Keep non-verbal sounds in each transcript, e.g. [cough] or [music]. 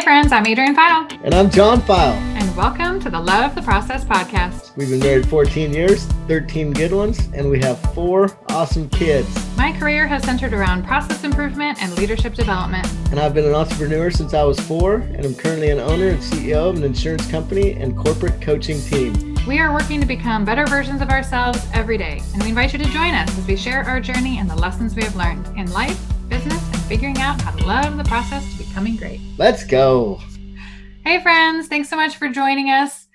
Hey, friends, I'm Adrienne File. And I'm John File. And welcome to the Love the Process podcast. We've been married 14 years, 13 good ones, and we have four awesome kids. My career has centered around process improvement and leadership development. And I've been an entrepreneur since I was four, and I'm currently an owner and CEO of an insurance company and corporate coaching team. We are working to become better versions of ourselves every day, and we invite you to join us as we share our journey and the lessons we have learned in life, business, and figuring out how to love the process to becoming great. Let's go. Hey, friends. Thanks so much for joining us.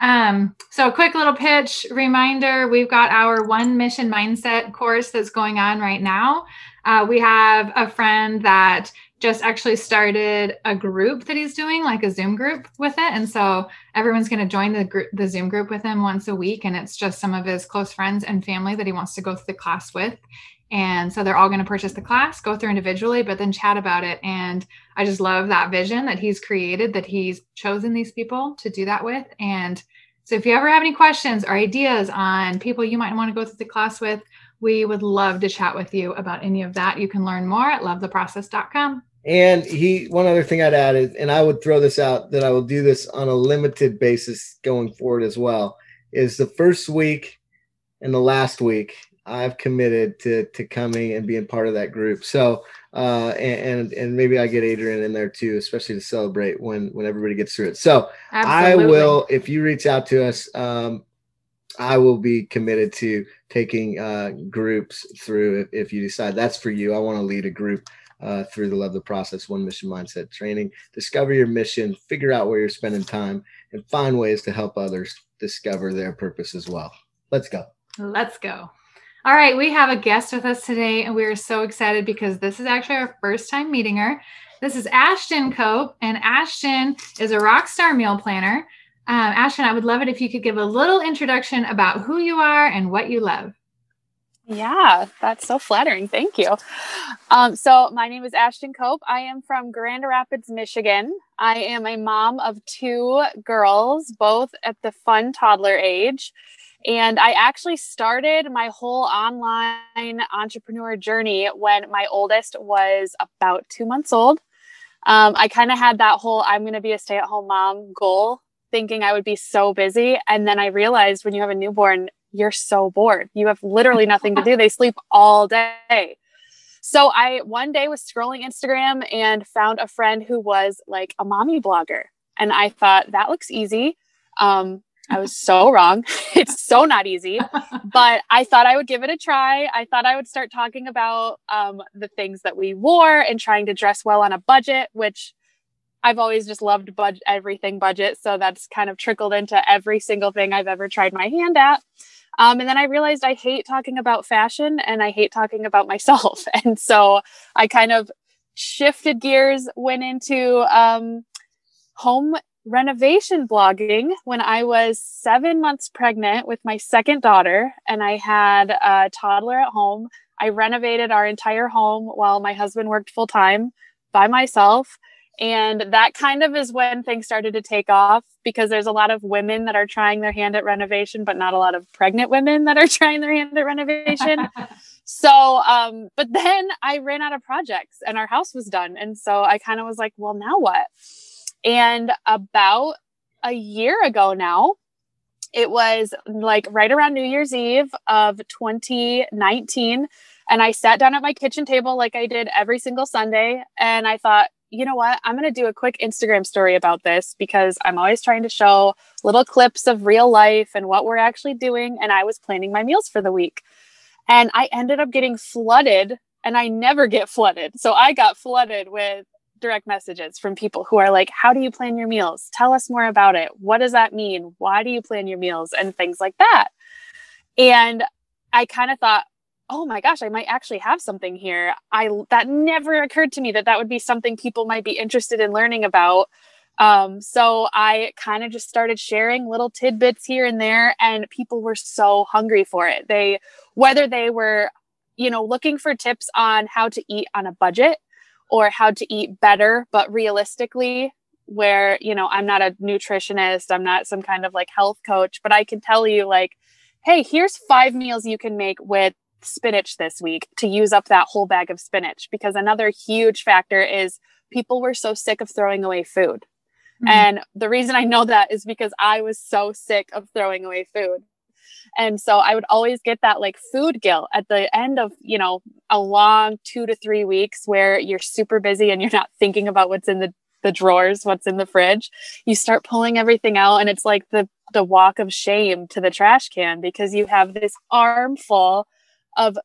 Um, so, a quick little pitch reminder we've got our One Mission Mindset course that's going on right now. Uh, we have a friend that just actually started a group that he's doing, like a Zoom group with it. And so everyone's going to join the group, the Zoom group with him once a week. And it's just some of his close friends and family that he wants to go through the class with. And so they're all going to purchase the class, go through individually, but then chat about it. And I just love that vision that he's created, that he's chosen these people to do that with. And so if you ever have any questions or ideas on people you might want to go through the class with, we would love to chat with you about any of that. You can learn more at lovetheprocess.com. And he, one other thing I'd add is, and I would throw this out that I will do this on a limited basis going forward as well, is the first week and the last week I've committed to to coming and being part of that group. So uh, and, and, and maybe I get Adrian in there too, especially to celebrate when when everybody gets through it. So Absolutely. I will, if you reach out to us, um, I will be committed to taking uh, groups through if, if you decide that's for you. I want to lead a group uh, through the Love the Process One Mission Mindset training. Discover your mission, figure out where you're spending time, and find ways to help others discover their purpose as well. Let's go. Let's go. All right, we have a guest with us today, and we are so excited because this is actually our first time meeting her. This is Ashton Cope, and Ashton is a rock star meal planner. Um, Ashton, I would love it if you could give a little introduction about who you are and what you love. Yeah, that's so flattering. Thank you. Um, so, my name is Ashton Cope. I am from Grand Rapids, Michigan. I am a mom of two girls, both at the fun toddler age. And I actually started my whole online entrepreneur journey when my oldest was about two months old. Um, I kind of had that whole I'm going to be a stay at home mom goal, thinking I would be so busy. And then I realized when you have a newborn, you're so bored. You have literally nothing to do. They sleep all day. So I one day was scrolling Instagram and found a friend who was like a mommy blogger. And I thought that looks easy. Um, I was so wrong. [laughs] it's so not easy, but [laughs] I thought I would give it a try. I thought I would start talking about um, the things that we wore and trying to dress well on a budget, which I've always just loved budget, everything budget. So that's kind of trickled into every single thing I've ever tried my hand at. Um, and then I realized I hate talking about fashion and I hate talking about myself. [laughs] And so I kind of shifted gears, went into um, home renovation blogging when I was seven months pregnant with my second daughter, and I had a toddler at home. I renovated our entire home while my husband worked full time by myself. And that kind of is when things started to take off because there's a lot of women that are trying their hand at renovation, but not a lot of pregnant women that are [laughs] trying their hand at renovation. [laughs] so, um, but then I ran out of projects and our house was done. And so I kind of was like, well, now what? And about a year ago now, it was like right around New Year's Eve of 2019. And I sat down at my kitchen table like I did every single Sunday. And I thought, you know what? I'm going to do a quick Instagram story about this because I'm always trying to show little clips of real life and what we're actually doing. And I was planning my meals for the week. And I ended up getting flooded, and I never get flooded. So I got flooded with direct messages from people who are like, How do you plan your meals? Tell us more about it. What does that mean? Why do you plan your meals? And things like that. And I kind of thought, oh my gosh, I might actually have something here. I that never occurred to me that that would be something people might be interested in learning about. Um, so I kind of just started sharing little tidbits here and there, and people were so hungry for it. They, whether they were, you know, looking for tips on how to eat on a budget, or how to eat better, but realistically, where, you know, I'm not a nutritionist, I'm not some kind of like health coach, but I can tell you, like, hey, here's five meals you can make with spinach this week to use up that whole bag of spinach. Because another huge factor is people were so sick of throwing away food. Mm-hmm. And the reason I know that is because I was so sick of throwing away food. And so I would always get that like food guilt at the end of, you know, a long two to three weeks where you're super busy and you're not thinking about what's in the, the drawers, what's in the fridge. You start pulling everything out and it's like the the walk of shame to the trash can because you have this armful of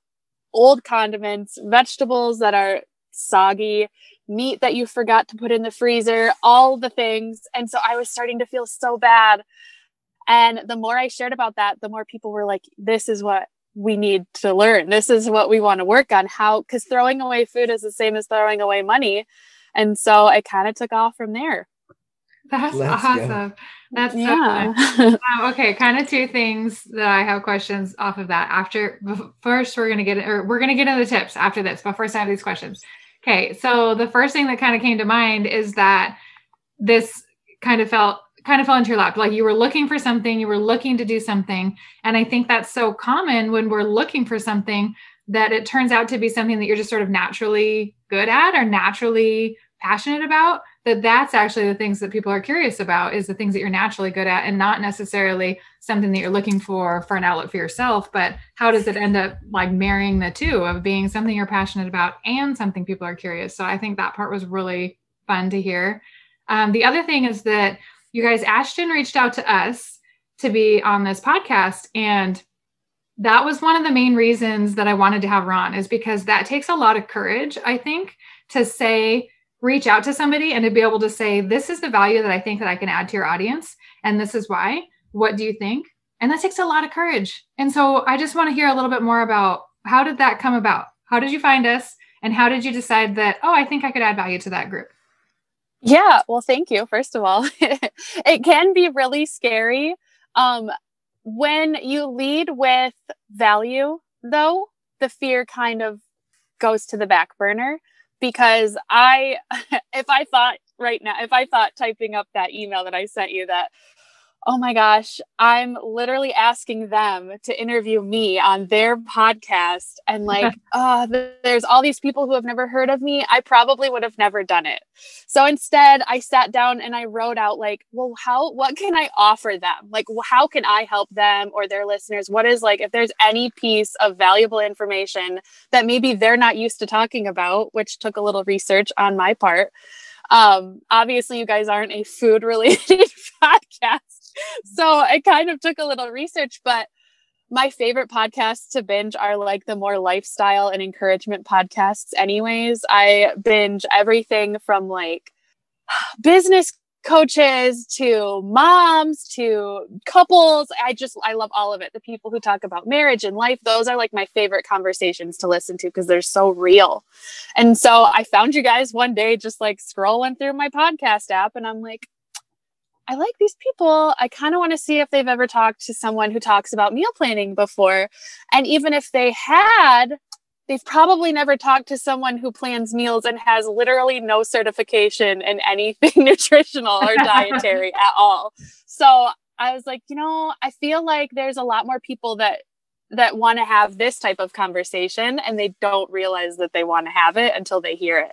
old condiments, vegetables that are soggy, meat that you forgot to put in the freezer, all the things. And so I was starting to feel so bad. And the more I shared about that, the more people were like, this is what we need to learn. This is what we want to work on. How, because throwing away food is the same as throwing away money. And so it kind of took off from there. That's Let's awesome. Go. That's yeah. So [laughs] um, okay, kind of two things that I have questions off of that. After first, we're gonna get or we're gonna get into the tips after this, but first I have these questions. Okay, so the first thing that kind of came to mind is that this kind of felt kind of fell into your lap. Like you were looking for something, you were looking to do something. And I think that's so common when we're looking for something that it turns out to be something that you're just sort of naturally good at or naturally passionate about that that's actually the things that people are curious about is the things that you're naturally good at and not necessarily something that you're looking for for an outlet for yourself but how does it end up like marrying the two of being something you're passionate about and something people are curious so i think that part was really fun to hear um, the other thing is that you guys ashton reached out to us to be on this podcast and that was one of the main reasons that i wanted to have ron is because that takes a lot of courage i think to say reach out to somebody and to be able to say this is the value that i think that i can add to your audience and this is why. What do you think? And that takes a lot of courage. And so i just want to hear a little bit more about how did that come about? How did you find us and how did you decide that oh i think i could add value to that group yeah well thank you first of all. [laughs] It can be really scary. Um, when you lead with value though the fear kind of goes to the back burner because I, [laughs] if I thought right now, if I thought typing up that email that I sent you that oh my gosh, I'm literally asking them to interview me on their podcast. And [laughs] like, uh, there's all these people who have never heard of me. I probably would have never done it. So instead, I sat down and I wrote out, like, well, how, what can I offer them? Like, how can I help them or their listeners? What is like, if there's any piece of valuable information that maybe they're not used to talking about, which took a little research on my part. Um, obviously, you guys aren't a food related [laughs] podcast [laughs] so I kind of took a little research, but my favorite podcasts to binge are like the more lifestyle and encouragement podcasts, anyways. I binge everything from like [sighs] business coaches to moms to couples. I just, I love all of it. The people who talk about marriage and life, those are like my favorite conversations to listen to because they're so real. And so I found you guys one day just like scrolling through my podcast app and I'm like, I like these people. I kind of want to see if they've ever talked to someone who talks about meal planning before. And even if they had, they've probably never talked to someone who plans meals and has literally no certification in anything [laughs] nutritional or dietary at all. So I was like, you know, I feel like there's a lot more people that that want to have this type of conversation and they don't realize that they want to have it until they hear it.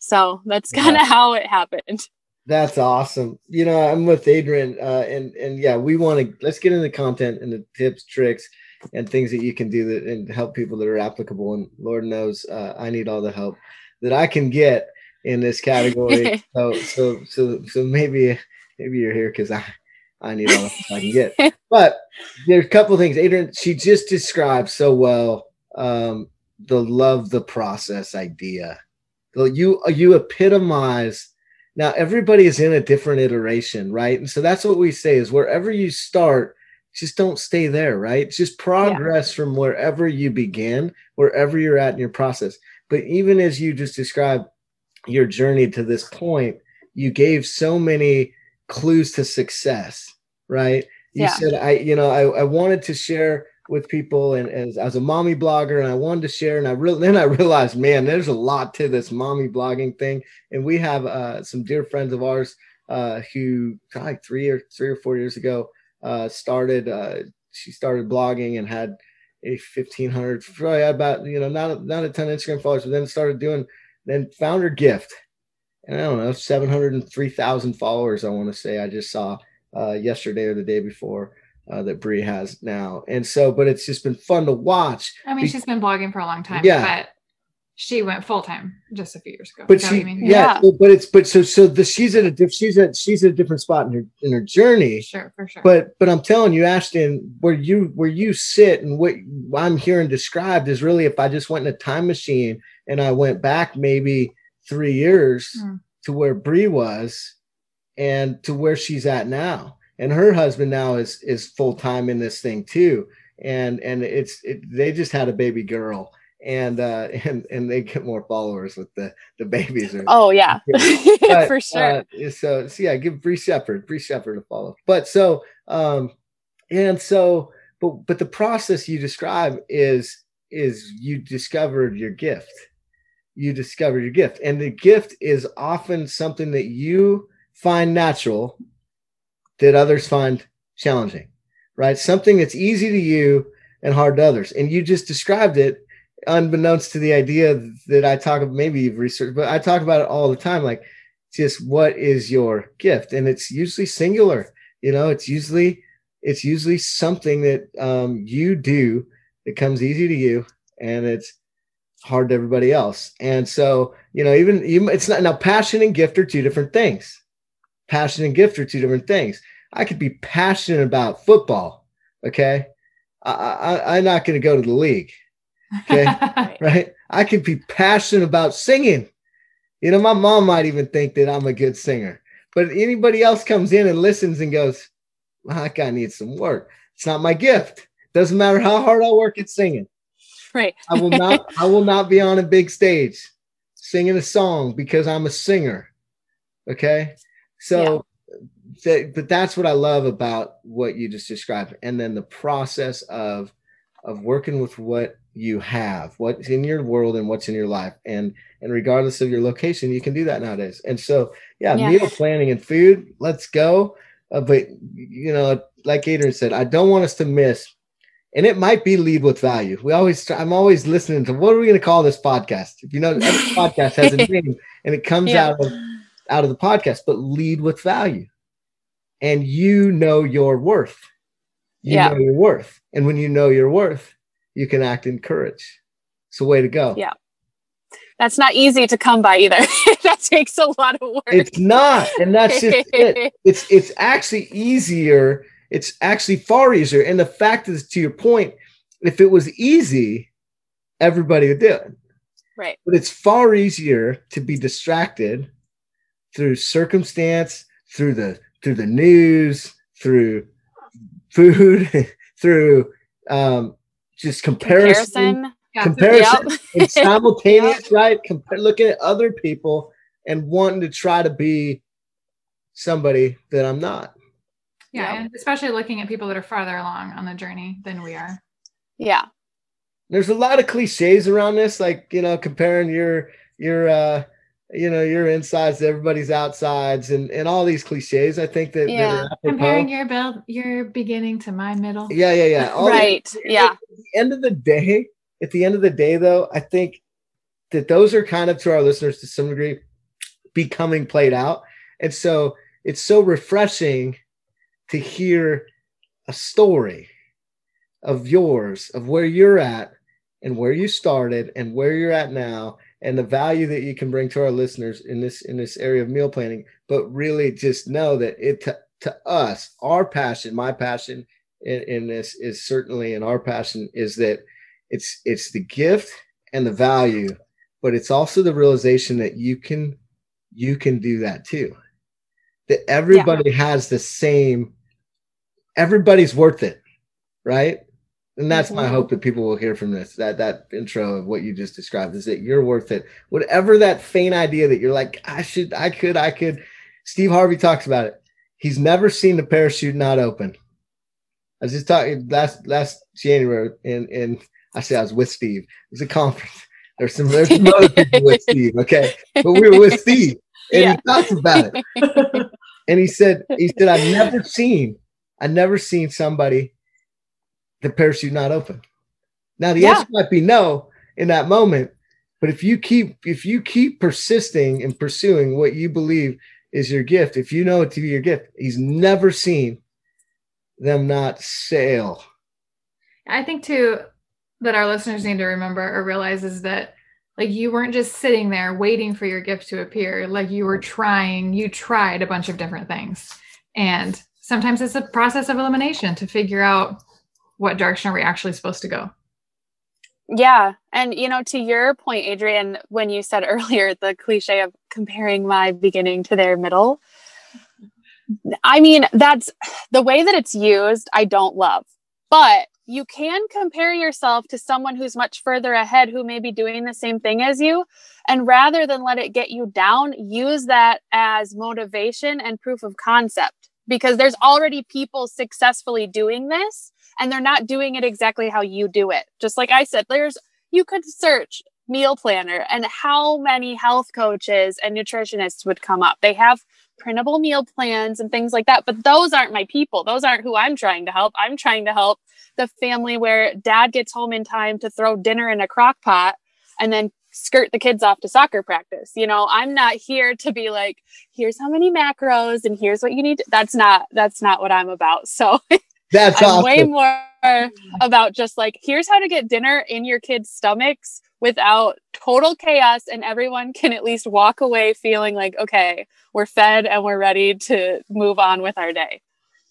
So that's kind of yeah. how it happened. That's awesome. You know, I'm with Adrian, uh, and and yeah, we want to let's get into content and the tips, tricks, and things that you can do that and help people that are applicable. And Lord knows, uh, I need all the help that I can get in this category. [laughs] so so so so maybe maybe you're here because I I need all the help I can get. [laughs] But there's a couple things. Adrian, she just described so well um, the love the process idea. So you you epitomize now, everybody is in a different iteration, right? And so that's what we say is wherever you start, just don't stay there, right? Just progress yeah. from wherever you begin, wherever you're at in your process. But even as you just described your journey to this point, you gave so many clues to success, right? You yeah. said, I, you know, I, I wanted to share with people and, as, as a mommy blogger and I wanted to share and I really [laughs] then I realized man there's a lot to this mommy blogging thing and we have uh, some dear friends of ours uh, who like three or three or four years ago uh, started uh, she started blogging and had a 1500 probably about you know not not a ton of Instagram followers but then started doing then found her gift and I don't know, 703,000 followers. I want to say I just saw uh, yesterday or the day before uh, that Bree has now. And so, but it's just been fun to watch. I mean, she's been blogging for a long time. Yeah. But she went full time just a few years ago. But she, mean? yeah, Yeah. so- but it's but so so the she's at a diff, she's at she's at a different spot in her in her journey. Sure, for sure. But but I'm telling you, Ashton, where you where you sit and what I'm hearing described is really if I just went in a time machine and I went back maybe three years Hmm. to where Bree was and to where she's at now. And her husband now is is full time in this thing too. And and it's it, they just had a baby girl and uh [laughs] and and they get more followers with the the babies or Oh yeah, [laughs] [laughs] but, for sure. uh, so, so yeah, give Bree Shepherd, Bree Shepherd a follow. But so, um, and so, but but the process you describe is is you discovered your gift. You discovered your gift, and the gift is often something that you find natural that others find challenging, right? Something that's easy to you and hard to others. And you just described it unbeknownst to the idea that I talk about, maybe you've researched, but I talk about it all the time. Like, just what is your gift? And it's usually singular. You know, it's usually it's usually something that um, you do that comes easy to you, and it's hard to everybody else. And so, you know, even you, it's not now. Passion and gift are two different things. Passion and gift are two different things. I could be passionate about football. Okay, I, I, I'm not going to go to the league okay. [laughs] right? I could be passionate about singing. You know, my mom might even think that I'm a good singer, but anybody else comes in and listens and goes, well, that guy needs some work. It's not my gift. Doesn't matter how hard I work at singing. right. I will not, [laughs] I will not be on a big stage singing a song because I'm a singer. Okay. So, that, but that's what I love about what you just described. And then the process of, of working with what you have, what's in your world and what's in your life. And, and regardless of your location, you can do that nowadays. And so, yeah, Yeah. meal planning and food, let's go. Uh, but you know, like Adrian said, I don't want us to miss and it might be lead with value. We always, try, I'm always listening to what are we going to call this podcast? If you know, every [laughs] podcast has a name, and it comes Yeah. out of out of the podcast. But lead with value, and you know your worth. You Yeah. know your worth, and when you know your worth, you can act in courage. It's a way to go. Yeah. That's not easy to come by either. [laughs] that takes a lot of work. It's not, and that's just it. [laughs] It's it's actually easier. It's actually far easier. And the fact is, to your point, if it was easy, everybody would do it. right. but it's far easier to be distracted through circumstance through the through the news through food [laughs] through um just comparison Comparison. Yeah, comparison Yep. and [laughs] simultaneous right Compa- looking at other people and wanting to try to be somebody that i'm not Yeah, Yeah. and especially looking at people that are farther along on the journey than we are. Yeah. there's a lot of cliches around this like you know comparing your your uh you know your insides to everybody's outsides and and all these cliches i think that, Yeah. that are. Comparing your build, your beginning to my middle. yeah yeah yeah All the- right. Yeah. at the end of the day at the end of the day though i think that those are kind of to our listeners to some degree becoming played out and so it's so refreshing to hear a story of yours of where you're at and where you started and where you're at now and the value that you can bring to our listeners in this in this area of meal planning. But really just know that it to, to us our passion my passion in, in this is certainly in our passion is that it's it's the gift and the value but it's also the realization that you can you can do that too. That everybody has the same everybody's worth it right and that's my Mhm. hope that people will hear from this that that intro of what you just described is that you're worth it. Whatever that faint idea that you're like i should i could i could steve harvey talks about it. He's never seen the parachute not open. I was just talking last last january and and i said i was with steve. It was a conference. There's some there's some other people with steve okay? But we were with [laughs] steve and Yeah. he talks about it. [laughs] And he said he said i've never seen i've never seen somebody the parachute not open now the Yeah. answer might be no in that moment But if you keep if you keep persisting and pursuing what you believe is your gift, if you know it to be your gift, he's never seen them not sail. I think too that our listeners need to remember or realize is that like you weren't just sitting there waiting for your gift to appear like you were trying you tried a bunch of different things and sometimes it's a process of elimination to figure out what direction are we actually supposed to go? Yeah. And you know to your point adrian when you said [laughs] earlier the cliche of comparing my beginning to their middle i mean that's the way that it's used i don't love. But you can compare yourself to someone who's much further ahead who may be doing the same thing as you. And rather than let it get you down, use that as motivation and proof of concept because there's already people successfully doing this and they're not doing it exactly how you do it. Just like I said, there's you could search meal planner and how many health coaches and nutritionists would come up. They have printable meal plans and things like that, but those aren't my people. Those aren't who I'm trying to help. I'm trying to help the family where dad gets home in time to throw dinner in a crock pot and then skirt the kids off to soccer practice. You know, I'm not here to be like, here's how many macros and here's what you need. To, that's not that's not what I'm about. So [laughs] that's I'm awesome. way more about just like here's how to get dinner in your kids' stomachs without total chaos and everyone can at least walk away feeling like okay, we're fed and we're ready to move on with our day.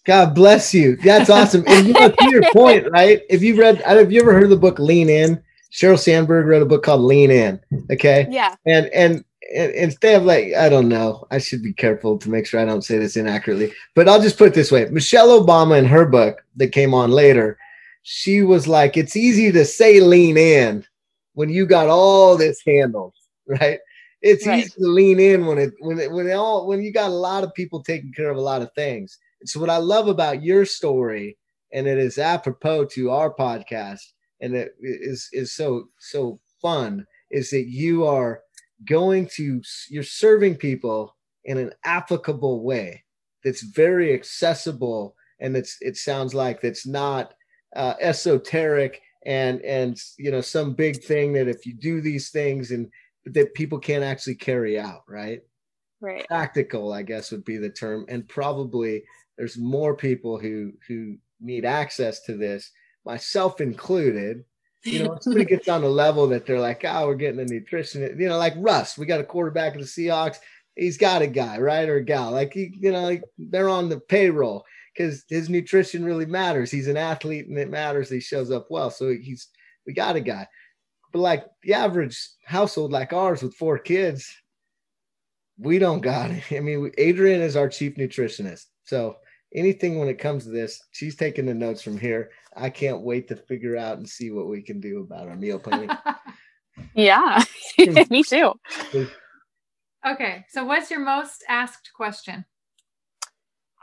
God bless you. That's awesome. and you know, to your [laughs] point, right? If you read, have you ever heard of the book Lean In? Sheryl Sandberg wrote a book called Lean In. Okay. Yeah. And and and instead of like, I don't know, I should be careful to make sure I don't say this inaccurately, but I'll just put it this way: Michelle Obama in her book that came on later, she was like, it's easy to say lean in when you got all this handled, [laughs] right? It's right. easy to lean in when it when it when it all when you got a lot of people taking care of a lot of things so what I love about your story, and it is apropos to our podcast, and it is is so so fun, is that you are going to you're serving people in an applicable way that's very accessible, and it's it sounds like that's not uh, esoteric and and you know some big thing that if you do these things and that people can't actually carry out, right? Right. Practical, I guess would be the term, and probably there's more people who who need access to this, myself included. You know, somebody [laughs] gets on the level that they're like, oh, we're getting a nutrition. You know, like Russ, we got a quarterback of the Seahawks. He's got a guy, right, or a gal. Like he, you know, like they're on the payroll because his nutrition really matters. He's an athlete, and it matters. He shows up well, so he's we got a guy. But like the average household like ours with four kids, we don't got it. I mean, Adrian is our chief nutritionist, so anything when it comes to this, she's taking the notes from here. I can't wait to figure out and see what we can do about our meal planning. [laughs] yeah, [laughs] [laughs] me too. Okay, so what's your most asked question?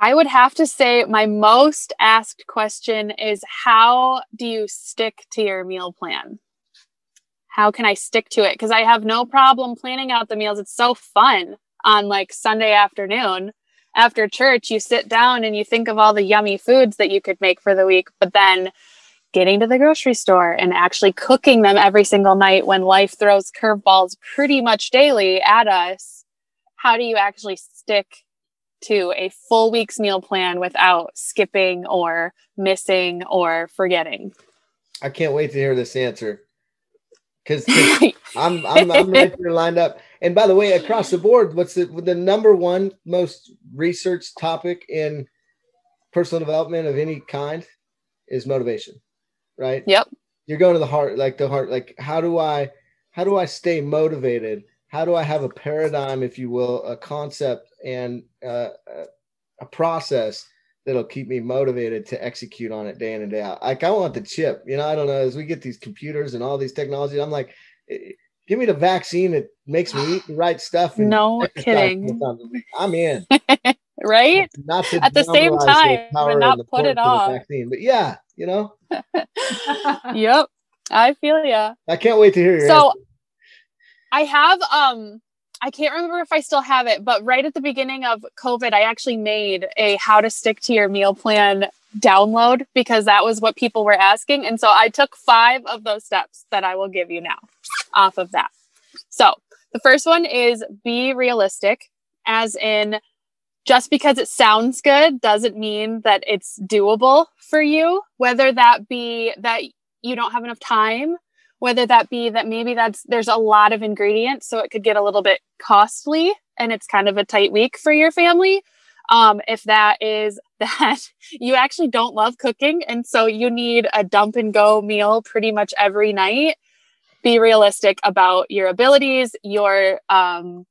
I would have to say my most asked question is how do you stick to your meal plan? How can I stick to it? Because I have no problem planning out the meals. It's so fun on like Sunday afternoon after church, you sit down and you think of all the yummy foods that you could make for the week, but then getting to the grocery store and actually cooking them every single night when life throws curveballs pretty much daily at us, how do you actually stick to a full week's meal plan without skipping or missing or forgetting? I can't wait to hear this answer because [laughs] I'm, I'm, I'm right there lined up. And by the way, across the board, what's the the number one most researched topic in personal development of any kind is motivation, right? Yep. You're going to the heart, like the heart, like how do I how do I stay motivated? How do I have a paradigm, if you will, a concept and uh, a process that'll keep me motivated to execute on it day in and day out. Like I want the chip, you know. I don't know. As we get these computers and all these technologies, I'm like, give me the vaccine that makes me eat the right stuff. no [laughs] kidding. I'm in. [laughs] right? Not at the same time, but not put it off. Vaccine, but yeah, you know. [laughs] yep, I feel ya. I can't wait to hear your. So, answer. I have um. I can't remember if I still have it, but right at the beginning of COVID, I actually made a how to stick to your meal plan download because that was what people were asking. And so I took five of those steps that I will give you now off of that. So the first one is be realistic, as in just because it sounds good doesn't mean that it's doable for you, whether that be that you don't have enough time, whether that be that maybe that's there's a lot of ingredients, so it could get a little bit costly and it's kind of a tight week for your family. Um, if that is [laughs] that you actually don't love cooking and so you need a dump and go meal pretty much every night, be realistic about your abilities, your um,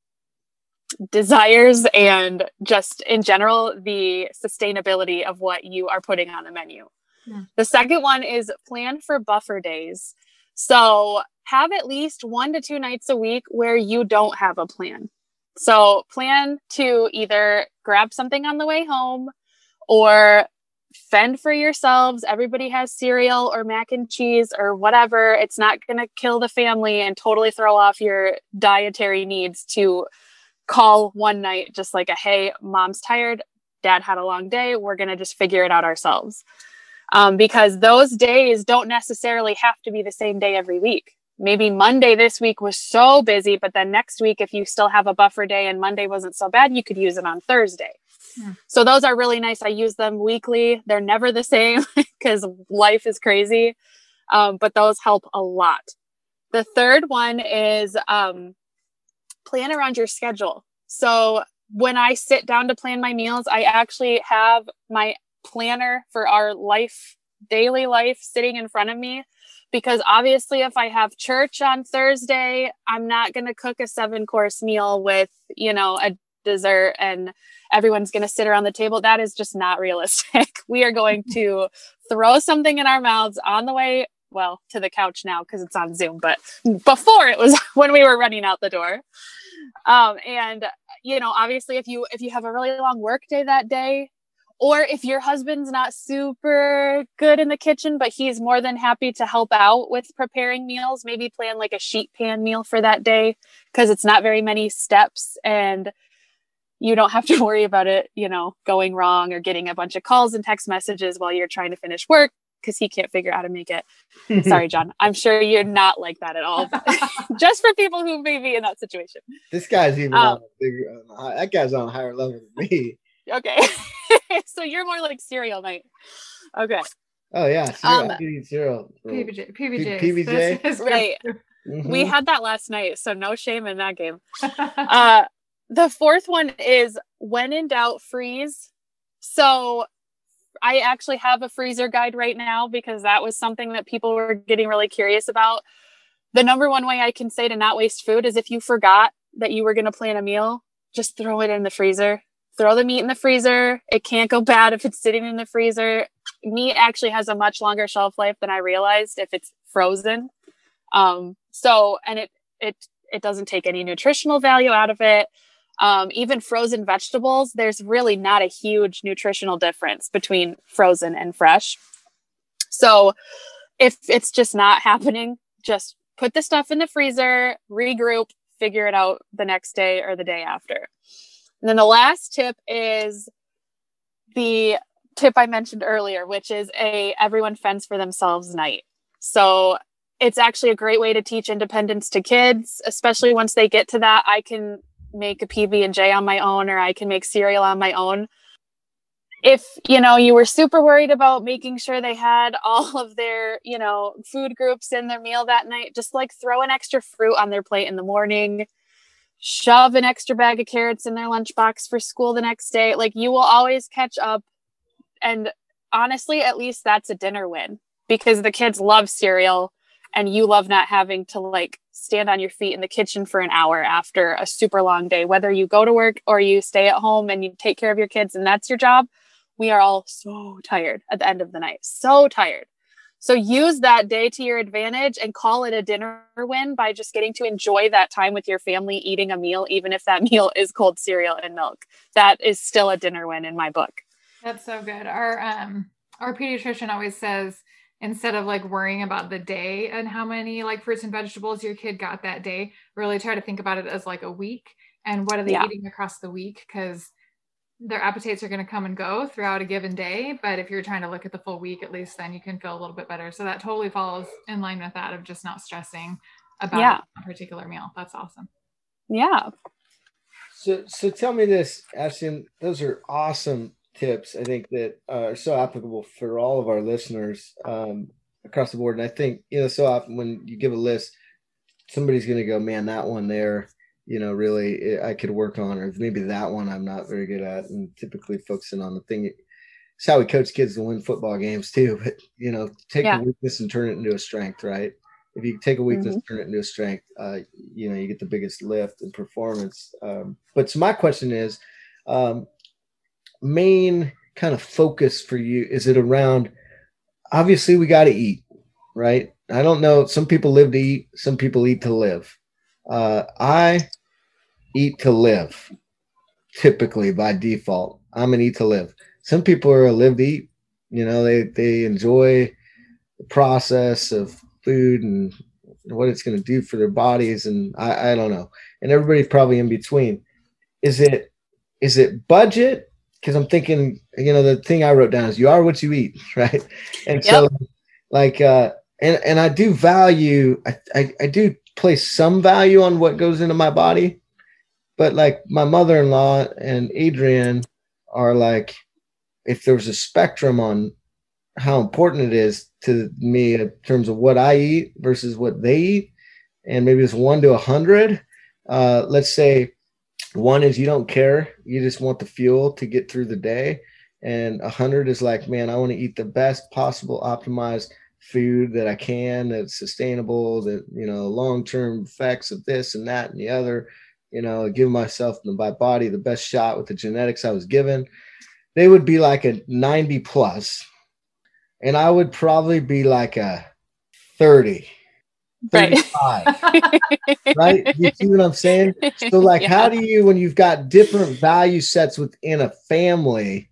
desires and just in general the sustainability of what you are putting on the menu. Yeah. The second one is plan for buffer days. So have at least one to two nights a week where you don't have a plan. So plan to either grab something on the way home or fend for yourselves. Everybody has cereal or mac and cheese or whatever. It's not going to kill the family and totally throw off your dietary needs to call one night just like a hey mom's tired dad had a long day we're going to just figure it out ourselves um, because those days don't necessarily have to be the same day every week. Maybe monday this week was so busy but then next week if you still have a buffer day and monday wasn't so bad you could use it on thursday. Hmm. so those are really nice. I use them weekly. They're never the same [laughs] because life is crazy. Um, but those help a lot. The third one is um, plan around your schedule. So when I sit down to plan my meals, I actually have my planner for our life, daily life sitting in front of me. Because obviously, if I have church on Thursday, I'm not going to cook a seven course meal with, you know, a dessert and everyone's going to sit around the table. That is just not realistic. [laughs] we are going to throw something in our mouths on the way well to the couch now because it's on zoom but before it was [laughs] when we were running out the door um, and you know obviously if you if you have a really long work day that day or if your husband's not super good in the kitchen but he's more than happy to help out with preparing meals maybe plan like a sheet pan meal for that day because it's not very many steps and you don't have to [laughs] worry about it you know going wrong or getting a bunch of calls and text messages while you're trying to finish work because he can't figure out how to make it. [laughs] Sorry, John. I'm sure you're not like that at all. [laughs] Just for people who may be in that situation. This guy's even um, on a bigger. Uh, that guy's on a higher level than me. Okay, [laughs] so you're more like cereal night. Okay. Oh yeah, cereal. Um, eating cereal. PBJ. PBJ. PBJ. Right. Mm-hmm. We had that last night, so no shame in that game. [laughs] uh, the fourth one is when in doubt, freeze. So I actually have a freezer guide right now because that was something that people were getting really curious about. The number one way I can say to not waste food is if you forgot that you were going to plan a meal, just throw it in the freezer. Throw the meat in the freezer. It can't go bad if it's sitting in the freezer. Meat actually has a much longer shelf life than I realized if it's frozen. Um, so, and it, it, it doesn't take any nutritional value out of it um, even frozen vegetables, there's really not a huge nutritional difference between frozen and fresh. So if it's just not happening, just put the stuff in the freezer, regroup, figure it out the next day or the day after. And then the last tip is the tip I mentioned earlier, which is a everyone fends for themselves night. So it's actually a great way to teach independence to kids, especially once they get to that. I can make a PB and J on my own or I can make cereal on my own. If, you know, you were super worried about making sure they had all of their, you know, food groups in their meal that night, just like throw an extra fruit on their plate in the morning, shove an extra bag of carrots in their lunchbox for school the next day. Like you will always catch up. And honestly, at least that's a dinner win because the kids love cereal and you love not having to like stand on your feet in the kitchen for an hour after a super long day whether you go to work or you stay at home and you take care of your kids and that's your job we are all so tired at the end of the night so tired so use that day to your advantage and call it a dinner win by just getting to enjoy that time with your family eating a meal even if that [laughs] meal is cold cereal and milk. That is still a dinner win in my book. That's so good. Our um our pediatrician always says instead of like worrying about the day and how many like fruits and vegetables your kid got that day really try to think about it as like a week and what are they yeah. eating across the week because their appetites are going to come and go throughout a given day but if you're trying to look at the full week at least then you can feel a little bit better so that totally falls in line with that of just not stressing about Yeah. a particular meal. That's awesome. Yeah. So, so tell me this, Ashton. Those are awesome tips. I think that are so applicable for all of our listeners um, across the board. And I think you know, so often when you give a list, somebody's going to go, "Man, that one there, you know, really eh, I could work on," or maybe that one I'm not very good at. And typically focusing on the thing. It's how we coach kids to win football games too. [laughs] But you know, take Yeah. a weakness and turn it into a strength, right? If you take a weakness, turn it into a strength, uh, you know, you get the biggest lift and performance. Um, but so my question is, um, main kind of focus for you is it around? Obviously, we got to eat, right? I don't know. Some people live to eat. Some people eat to live. Uh, I eat to live, typically by default. I'm an eat to live. Some people are a live to eat. You know, they they enjoy the process of food and what it's going to do for their bodies, and I, I don't know. And everybody's probably in between. Is it is it budget? Because I'm thinking, you know, the thing I wrote down is you are what you eat, [laughs] right? And so, like, uh, and and I do value, I, I I do place some value on what goes into my body, but like my mother-in-law and Adrian are like, if there's a spectrum on how important it is to me in terms of what I eat versus what they eat, and maybe it's one to a hundred. Uh, let's say one is you don't care, you just want the fuel to get through the day, and a hundred is like, man, I want to eat the best possible optimized food that I can that's sustainable, that you know, long-term effects of this and that and the other, you know, give myself and my body the best shot with the genetics I was given. They would be like a 90 plus, and I would probably be like a 30, Right. 35, [laughs] right? You see what I'm saying? So, [laughs] like, Yeah. how do you, when you've got different value sets within a family,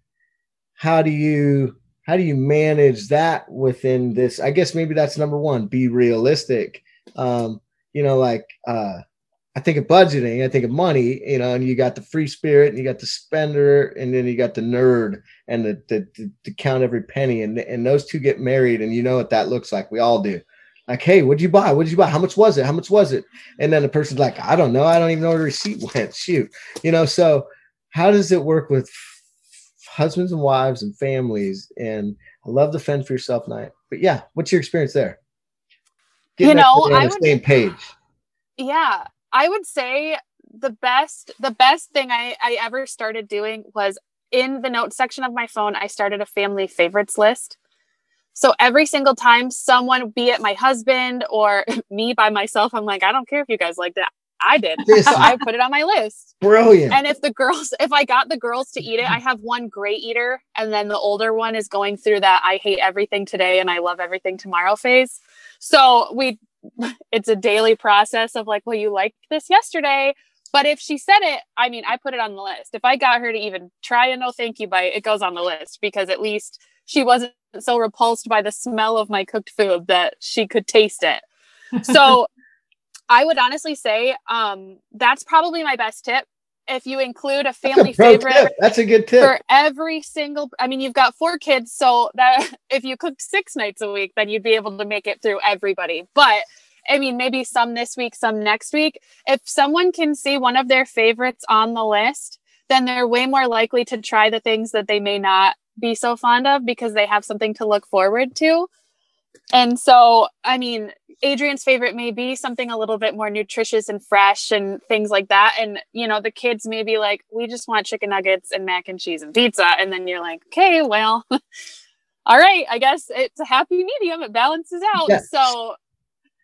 how do you how do you manage that within this? I guess maybe that's number one. Be realistic. Um, you know, like uh, I think of budgeting, I think of money, you know, and you got the free spirit and you got the spender, and then you got the nerd and the the, the, to count every penny, and and those two get married, and you know what that looks like. We all do. Like, hey, what'd you buy? what did you buy? How much was it? How much was it? And then the person's like, I don't know. I don't even know where the receipt [laughs] went. Shoot. You know, so how does it work with husbands and wives and families? And I love the fend for yourself night. But yeah, what's your experience there? You know, I the would- same page. yeah i would say the best the best thing I, I ever started doing was in the notes section of my phone i started a family favorites list so every single time someone be it my husband or [laughs] me by myself i'm like i don't care if you guys like that i did. This [laughs] so i put it on my list. Brilliant. and if the girls [laughs] if i got the girls to eat it i have one great eater and then the older one is going through that i hate everything today and i love everything tomorrow phase. So we [laughs] it's a daily process of like well you liked this yesterday but if she said it i mean i put it on the list. If i got her to even try a no thank you bite it goes on the list because at least she wasn't so repulsed by the smell of my cooked food that she could taste it. So i would honestly say um that's probably my best tip if you include a That's a family favorite tip. That's a good tip. for every single i mean you've got four kids so that [laughs] if you cooked six nights a week then you'd be able to make it through everybody but i mean maybe some this week some next week if someone can see one of their favorites on the list then they're way more likely to try the things that they may not be so fond of because they have something to look forward to and so i mean Adrian's favorite may be something a little bit more nutritious and fresh and things like that. And, you know, the kids may be like, we just want chicken nuggets and mac and cheese and pizza. And then you're like, okay, well, [laughs] all right, I guess it's a happy medium. It balances out. Yeah. So,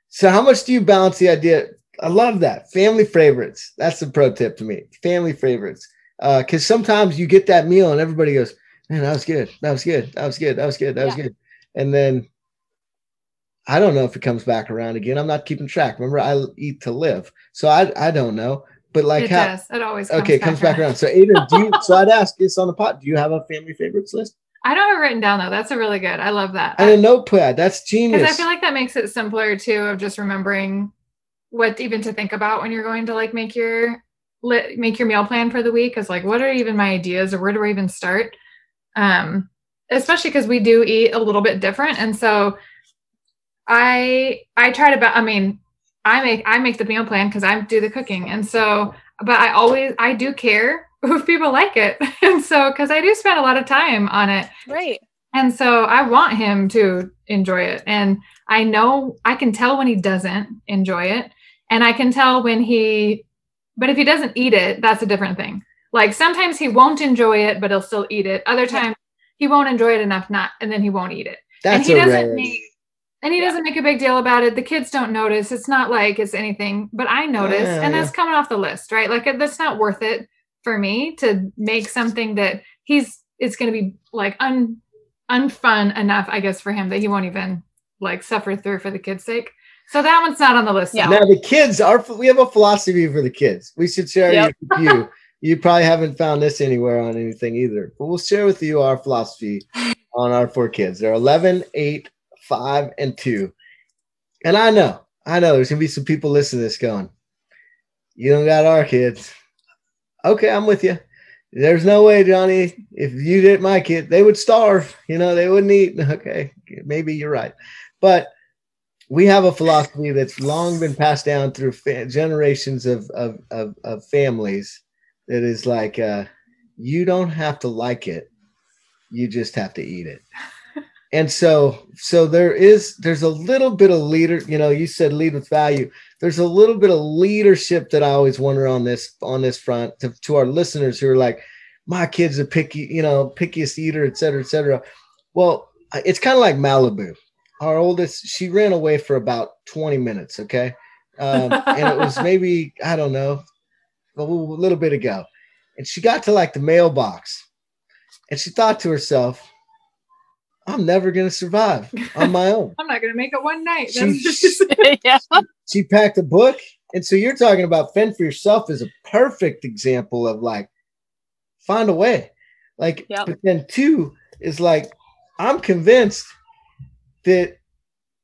So how much do you balance the idea? I love that. Family favorites. That's the pro tip to me. Family favorites. Uh, cause sometimes you get that meal and everybody goes, man, that was good. That was good. That was good. That was good. That was Yeah. good. And then I don't know if it comes back around again. I'm not keeping track. Remember, I eat to live. So I, I don't know. But like it how does. It always comes okay, it comes back around. So Adrian, do you [laughs] so I'd ask this on the pot. Do you have a family favorites list? I don't have it written down though. That's a really good. I love that. And a notepad. That's genius. Because I feel like that makes it simpler too of just remembering what even to think about when you're going to like make your lit make your meal plan for the week. Is like, what are even my ideas or where do I even start? Um, especially because we do eat a little bit different, and so I I try to. ba- I mean, I make I make the meal plan because I do the cooking, and so but I always I do care [laughs] if people like it, [laughs] and so because I do spend a lot of time on it, Right. and so I want him to enjoy it, and I know I can tell when he doesn't enjoy it, and I can tell when he, but if he doesn't eat it, that's a different thing. Like sometimes he won't enjoy it, but he'll still eat it. Other times he won't enjoy it enough, not, and then he won't eat it That's and he a doesn't rarity. make and he Yeah. doesn't make a big deal about it. The kids don't notice. It's not like it's anything, but I notice, Yeah, and yeah. that's coming off the list, right? Like that's not worth it for me to make something that he's it's going to be like un unfun enough, I guess, for him that he won't even like suffer through for the kids' sake. So that one's not on the list. Yeah. Now the kids are. We have a philosophy for the kids. We should share Yep. with you. [laughs] You probably haven't found this anywhere on anything either, but we'll share with you our philosophy on our four kids. They're 11, 8, 5, and 2. And I know, I know there's gonna be some people listening to this going, "You don't got our kids." Okay, I'm with you. There's no way, Johnny. If you did my kid, they would starve. You know, they wouldn't eat. [laughs] Okay, maybe you're right, but we have a philosophy that's long been passed down through fa- generations of, of, of, of families that is like uh, you don't have to like it you just have to eat it and so so there is there's a little bit of leader you know you said lead with value. There's a little bit of leadership that i always wonder on this on this front to, to our listeners who are like my kid's a picky you know pickiest eater et cetera et cetera. Well it's kind of like malibu. Our oldest she ran away for about 20 minutes okay? Um, and it was [laughs] maybe i don't know a little, little bit ago. And she got to like the mailbox. And she thought to herself i'm never going to survive on my own [laughs] I'm not going to make it one night. she, That's [laughs] yeah. she packed a book and so you're talking about fend for yourself is a perfect example of like find a way like Yep. but then two is like i'm convinced that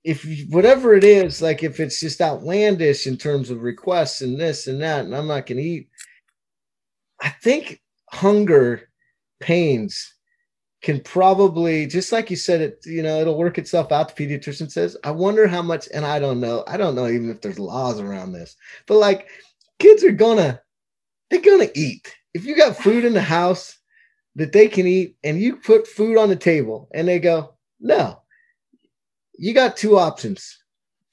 if you- whatever it is like if it's just outlandish in terms of requests and this and that and i'm not going to eat i think hunger pains can probably just like you said it you know it'll work itself out. The pediatrician says i wonder how much and i don't know. I don't know even if there's laws around this. But like kids are gonna they're gonna eat. If you got food in the house that they can eat and you put food on the table and they go no you got two options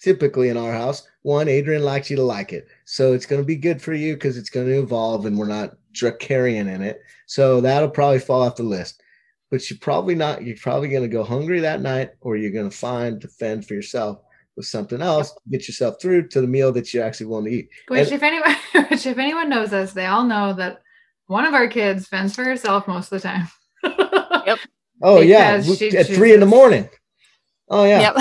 typically in our house. One adrian likes you to like it. So it's going to be good for you because it's going to evolve and we're not dracarian in it. So that'll probably fall off the list but you're probably not you're probably going to go hungry that night or you're going to find to fend for yourself with something else to get yourself through to the meal that you actually want to eat Which, And- if anyone, [laughs] which if anyone knows us, they all know that one of our kids fends for herself most of the time. [laughs] Yep oh yeah she at three in the morning oh yeah Yep.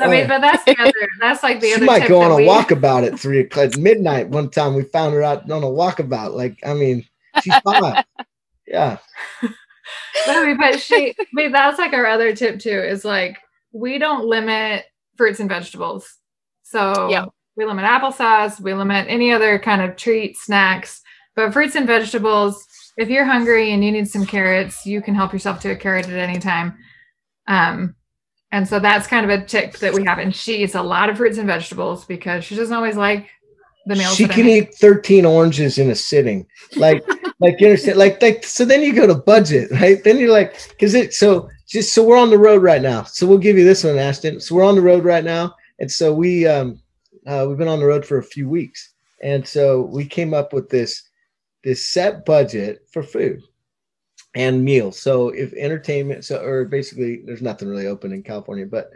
I mean, but that's the other. That's like the she other. might tip go on a we- walkabout at three o'clock at midnight. One time we found her out on a walkabout. Like, I mean, she's five. [laughs] yeah. But, but she, mean, that's like our other tip too. Is like we don't limit fruits and vegetables. So Yeah. we limit applesauce. We limit any other kind of treat snacks. But fruits and vegetables, if you're hungry and you need some carrots, you can help yourself to a carrot at any time. Um, and so that's kind of a tip that we have. And she eats a lot of fruits and vegetables because she doesn't always like the meals. She can eat 13 oranges in a sitting. Like, [laughs] like you understand, like, like, so then you go to budget, right? Then you're like, cause it, so just, so we're on the road right now. So we'll give you this one, Ashtin. So we're on the road right now. And so we, um, uh, we've been on the road for a few weeks. And so we came up with this, this set budget for food and meals. So if entertainment, so, or basically there's nothing really open in California, but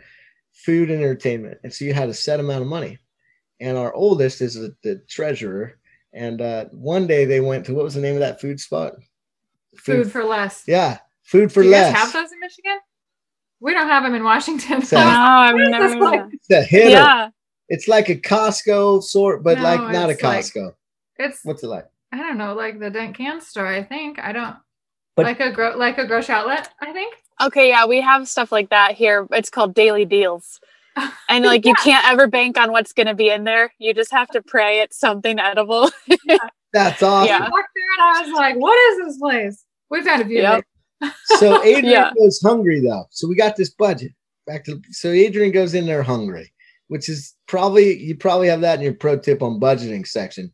food and entertainment. And so you had a set amount of money and our oldest is the, the treasurer. And uh, one day they went to what was the name of that food spot? Food 4 Less. yeah, food for Do you less. guys have those in Michigan? We don't have them in Washington. So- [laughs] No, I've never this heard like? of It's a hitter. Yeah. It's like a Costco sort, but No, like not a it's like- Costco. It's What's it like? I don't know, like the Dent Can store. I think I don't But- like a gro- like a grocery outlet. I think. Okay, yeah, we have stuff like that here. It's called daily deals. And like you can't ever bank on what's going to be in there. You just have to pray it's something edible. [laughs] That's awesome. Yeah. I walked through and I was like, "What is this place?" We've had a few. Yep. So [laughs] Adrian Yeah. goes hungry though. So we got this budget. Back to so Adrian goes in there hungry. which is probably you probably have that in your pro tip on budgeting section.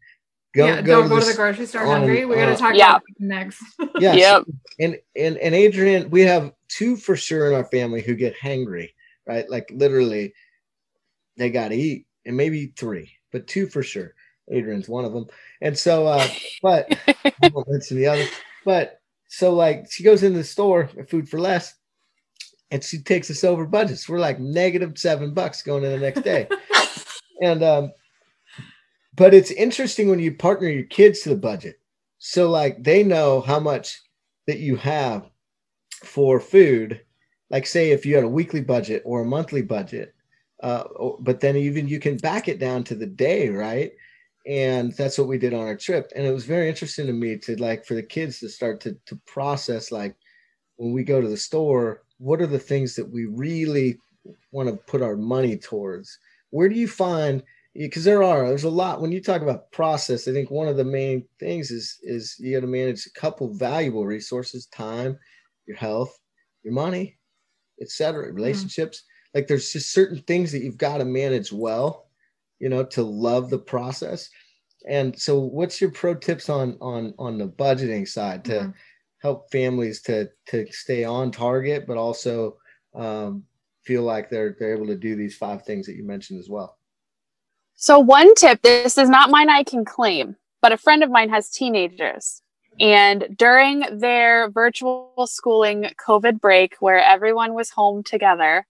Go, yeah, go don't go to the grocery store hungry. We're gonna uh, talk yeah. about next. [laughs] yeah. Yep. And and and Adrian, we have two for sure in our family who get hangry, right? Like literally, they got to eat, and maybe three, but two for sure. Adrian's one of them, and so, uh, [laughs] but I won't mention the other. But so, like, she goes into the store, Food 4 Less, and she takes us over budgets. We're like negative seven bucks going in the next day, [laughs] and um, but it's interesting when you partner your kids to the budget. So like they know how much that you have for food. Like say if you had a weekly budget or a monthly budget, uh, but then even you can back it down to the day, right? And that's what we did on our trip. And it was very interesting to me to like for the kids to start to to process like when we go to the store, what are the things that we really want to put our money towards? Where do you find because there are there's a lot when you talk about process i think one of the main things is is you got to manage a couple valuable resources time your health your money etc mm-hmm. relationships mm-hmm. like there's just certain things that you've got to manage well you know to love the process and so what's your pro tips on on on the budgeting side to mm-hmm. help families to to stay on target but also um, feel like they're they're able to do these five things that you mentioned as well so, one tip this is not mine, I can claim, but a friend of mine has teenagers. And during their virtual schooling COVID break, where everyone was home together,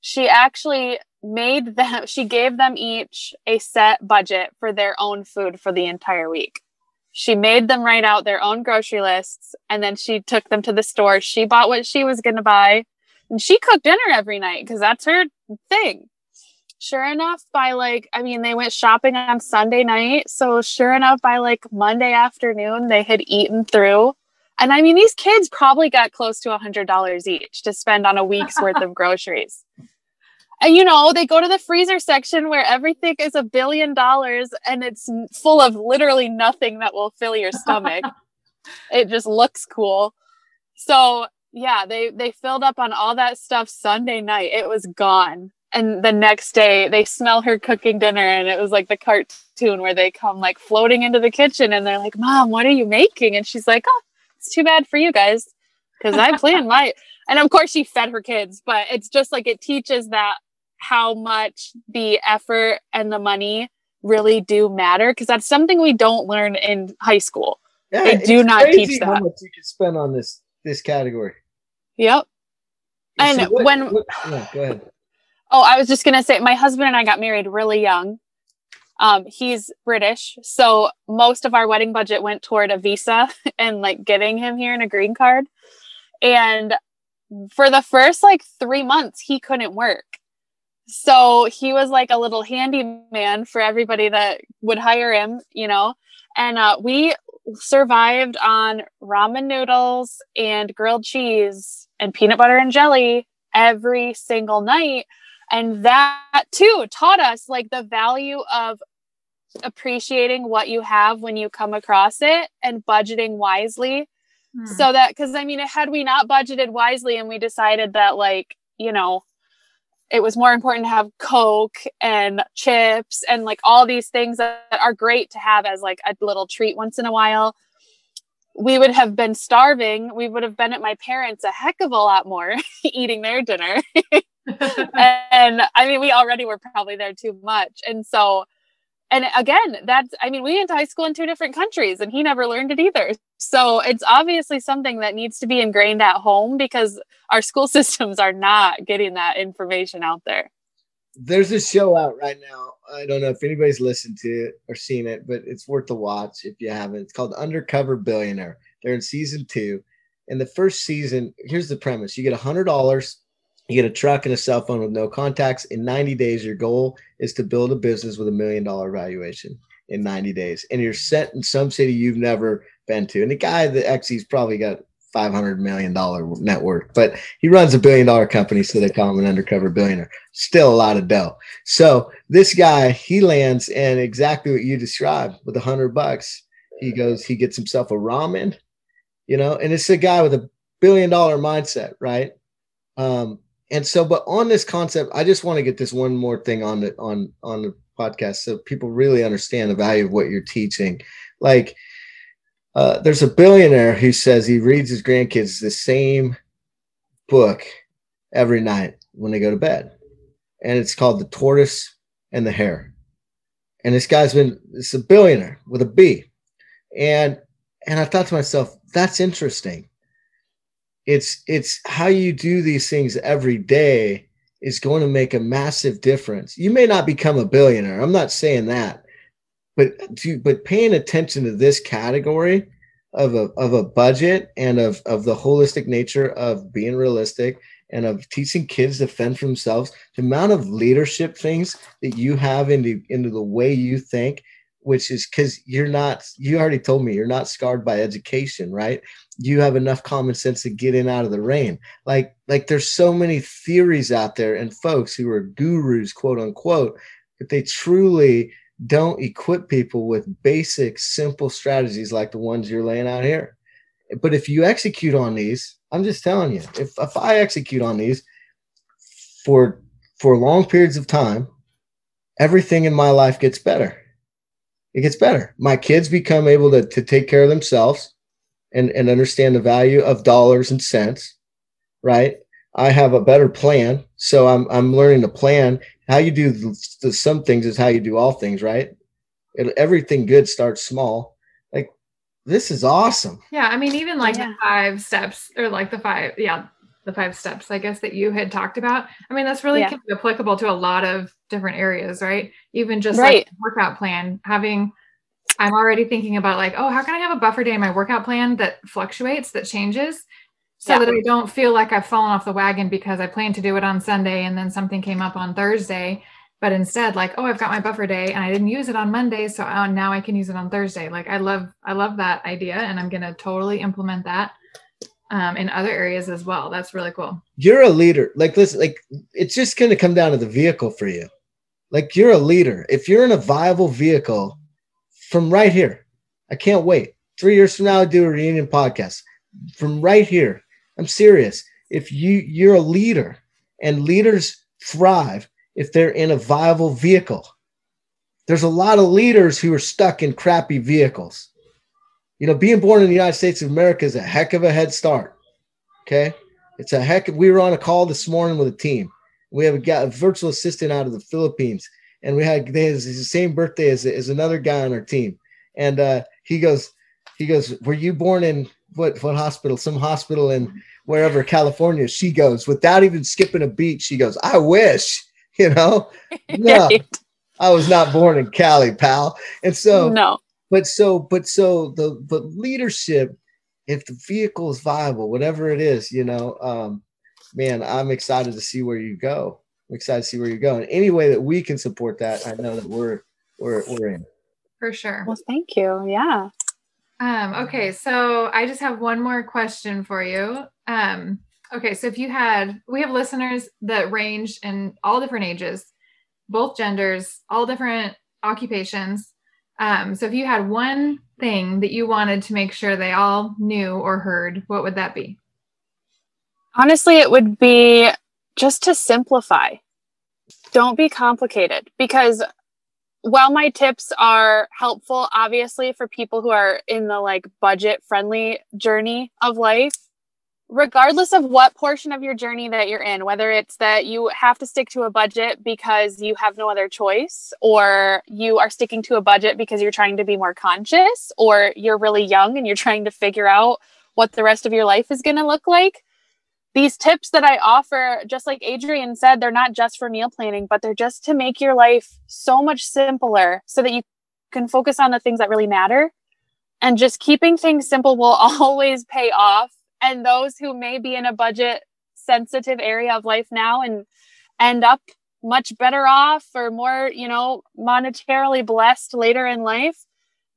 she actually made them, [laughs] she gave them each a set budget for their own food for the entire week. She made them write out their own grocery lists and then she took them to the store. She bought what she was going to buy and she cooked dinner every night because that's her thing sure enough, by like, I mean, they went shopping on Sunday night. So, sure enough, by like Monday afternoon, they had eaten through. And I mean, these kids probably got close to a $100 each to spend on a week's [laughs] worth of groceries. And you know, they go to the freezer section where everything is a billion dollars and it's full of literally nothing that will fill your stomach. [laughs] it just looks cool. So, yeah, they they filled up on all that stuff Sunday night. It was gone and the next day they smell her cooking dinner and it was like the cartoon where they come like floating into the kitchen and they're like mom what are you making? And she's like oh it's too bad for you guys because i planned my [laughs] and of course she fed her kids but it's just like it teaches that how much the effort and the money really do matter because that's something we don't learn in high school. Yeah, they do not teach that. how much you can spend on this this category. Yep. And so what, when what, yeah, go ahead Oh, I was just gonna say, my husband and I got married really young. Um, he's British, so most of our wedding budget went toward a visa [laughs] and like getting him here in a green card. And for the first like three months, he couldn't work. So he was like a little handyman for everybody that would hire him, you know. And uh, we survived on ramen noodles and grilled cheese and peanut butter and jelly every single night and that too taught us like the value of appreciating what you have when you come across it and budgeting wisely. Hmm. so that because i mean had we not budgeted wisely and we decided that like you know it was more important to have coke and chips and like all these things that are great to have as like a little treat once in a while we would have been starving. We would have been at my parents a heck of a lot more [laughs] eating their dinner [laughs] [laughs] and I mean, we already were probably there too much. And so, and again, that's, I mean, we went to high school in two different countries and he never learned it either. So it's obviously something that needs to be ingrained at home because our school [laughs] systems are not getting that information out there. There's a show out right now. I don't know if anybody's listened to it or seen it, but it's worth the watch if you haven't. It's called Undercover Billionaire. They're in season two. In the first season, here's the premise you get a $100 you get a truck and a cell phone with no contacts. In 90 days, your goal is to build a business with a million dollar valuation in 90 days. And you're set in some city you've never been to. And the guy, the XE's probably got 500 million dollar net worth, but he runs a billion dollar company. So they call him an undercover billionaire. Still a lot of dough. So this guy, he lands and exactly what you described with a hundred bucks. He goes, he gets himself a ramen, you know, and it's a guy with a billion dollar mindset, right? Um, and so, but on this concept, I just want to get this one more thing on the on on the podcast so people really understand the value of what you're teaching. Like, uh, there's a billionaire who says he reads his grandkids the same book every night when they go to bed, and it's called The Tortoise and the Hare. And this guy's been it's a billionaire with a B, and and I thought to myself, that's interesting it's it's how you do these things every day is going to make a massive difference. You may not become a billionaire. I'm not saying that. But to, but paying attention to this category of a of a budget and of of the holistic nature of being realistic and of teaching kids to fend for themselves, the amount of leadership things that you have into into the way you think which is because you're not you already told me you're not scarred by education right you have enough common sense to get in out of the rain. Like like there's so many theories out there and folks who are gurus quote unquote but they truly don't equip people with basic simple strategies like the ones you're laying out here. But if you execute on these i'm just telling you if, if i execute on these for for long periods of time everything in my life gets better. It gets better. My kids become able to, to take care of themselves and, and understand the value of dollars and cents, right? I have a better plan. So I'm, I'm learning to plan. How you do the, the, some things is how you do all things, right? It, everything good starts small. Like this is awesome. Yeah. I mean, even like yeah. the five steps or like the five, yeah, the five steps, I guess, that you had talked about. I mean, that's really yeah. applicable to a lot of different areas, right? Even just right. like workout plan, having I'm already thinking about like, oh, how can I have a buffer day in my workout plan that fluctuates, that changes, so yeah. that I don't feel like I've fallen off the wagon because I planned to do it on Sunday and then something came up on Thursday. But instead, like, oh, I've got my buffer day and I didn't use it on Monday, so oh, now I can use it on Thursday. Like, I love, I love that idea, and I'm gonna totally implement that um, in other areas as well. That's really cool. You're a leader. Like, listen, like it's just gonna come down to the vehicle for you. Like you're a leader. If you're in a viable vehicle from right here, I can't wait. Three years from now, I do a reunion podcast from right here. I'm serious. If you you're a leader and leaders thrive if they're in a viable vehicle. There's a lot of leaders who are stuck in crappy vehicles. You know, being born in the United States of America is a heck of a head start. Okay. It's a heck. Of, we were on a call this morning with a team we have a, guy, a virtual assistant out of the Philippines, and we had his, the same birthday as, as another guy on our team. And uh, he goes, he goes, were you born in what what hospital? Some hospital in wherever California. She goes without even skipping a beat. She goes, I wish, [laughs] you know, [laughs] no, I was not born in Cali, pal. And so no, but so but so the but leadership, if the vehicle is viable, whatever it is, you know, um, man, I'm excited to see where you go. I'm excited to see where you're going. any way that we can support that, I know that we're we're we're in. For sure. Well, thank you. Yeah. Um, okay, so I just have one more question for you. Um, okay, so if you had, we have listeners that range in all different ages, both genders, all different occupations. Um, so if you had one thing that you wanted to make sure they all knew or heard, what would that be? Honestly, it would be just to simplify. Don't be complicated because while my tips are helpful, obviously, for people who are in the like budget friendly journey of life, regardless of what portion of your journey that you're in, whether it's that you have to stick to a budget because you have no other choice, or you are sticking to a budget because you're trying to be more conscious, or you're really young and you're trying to figure out what the rest of your life is going to look like, these tips that I offer, just like Adrian said, they're not just for meal planning, but they're just to make your life so much simpler so that you can focus on the things that really matter. And just keeping things simple will [laughs] always pay off. And those who may be in a budget sensitive area of life now and end up much better off or more, you know, monetarily blessed later in life,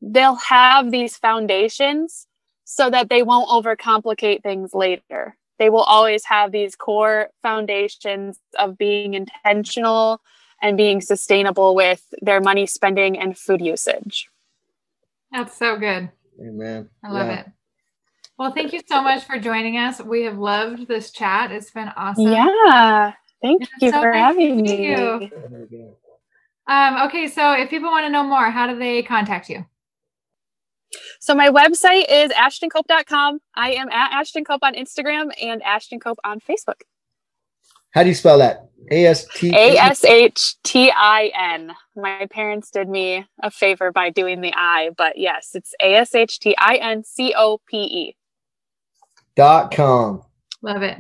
they'll have these foundations so that they won't overcomplicate things later they will always have these core foundations of being intentional and being sustainable with their money spending and food usage. That's so good. Amen. I love yeah. it. Well, thank you so much for joining us. We have loved this chat. It's been awesome. Yeah. Thank It's you so for having me. you. Um, okay, so if people want to know more, how do they contact you? So my website is ashtincope.com. I am at Ashtin Cope on Instagram and Ashtin Cope on Facebook. How do you spell that? A S T A S H T I N. My parents did me a favor by doing the I, but yes, it's A S H T I N C O P E. dot com. Love it.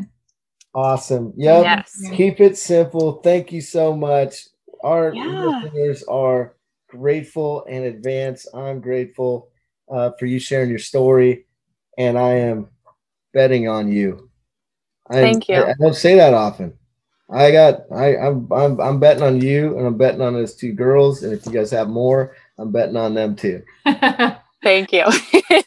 Awesome. Yep. Yes. Keep it simple. Thank you so much. Our Yeah. listeners are grateful in advance. I'm grateful uh, for you sharing your story, and I am betting on you. I, Thank you. I, I don't say that often. I got. I, I'm. I'm. I'm betting on you, and I'm betting on those two girls. And if you guys have more, I'm betting on them too. [laughs] Thank you. [laughs]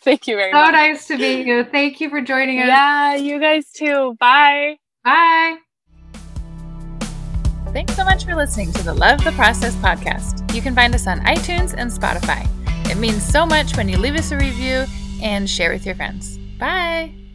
Thank you very much. So nice to meet you. Thank you for joining us. Yeah, you guys too. Bye. Bye. Thanks so much for listening to the Love the Process podcast. You can find us on iTunes and Spotify. It means so much when you leave us a review and share with your friends. Bye.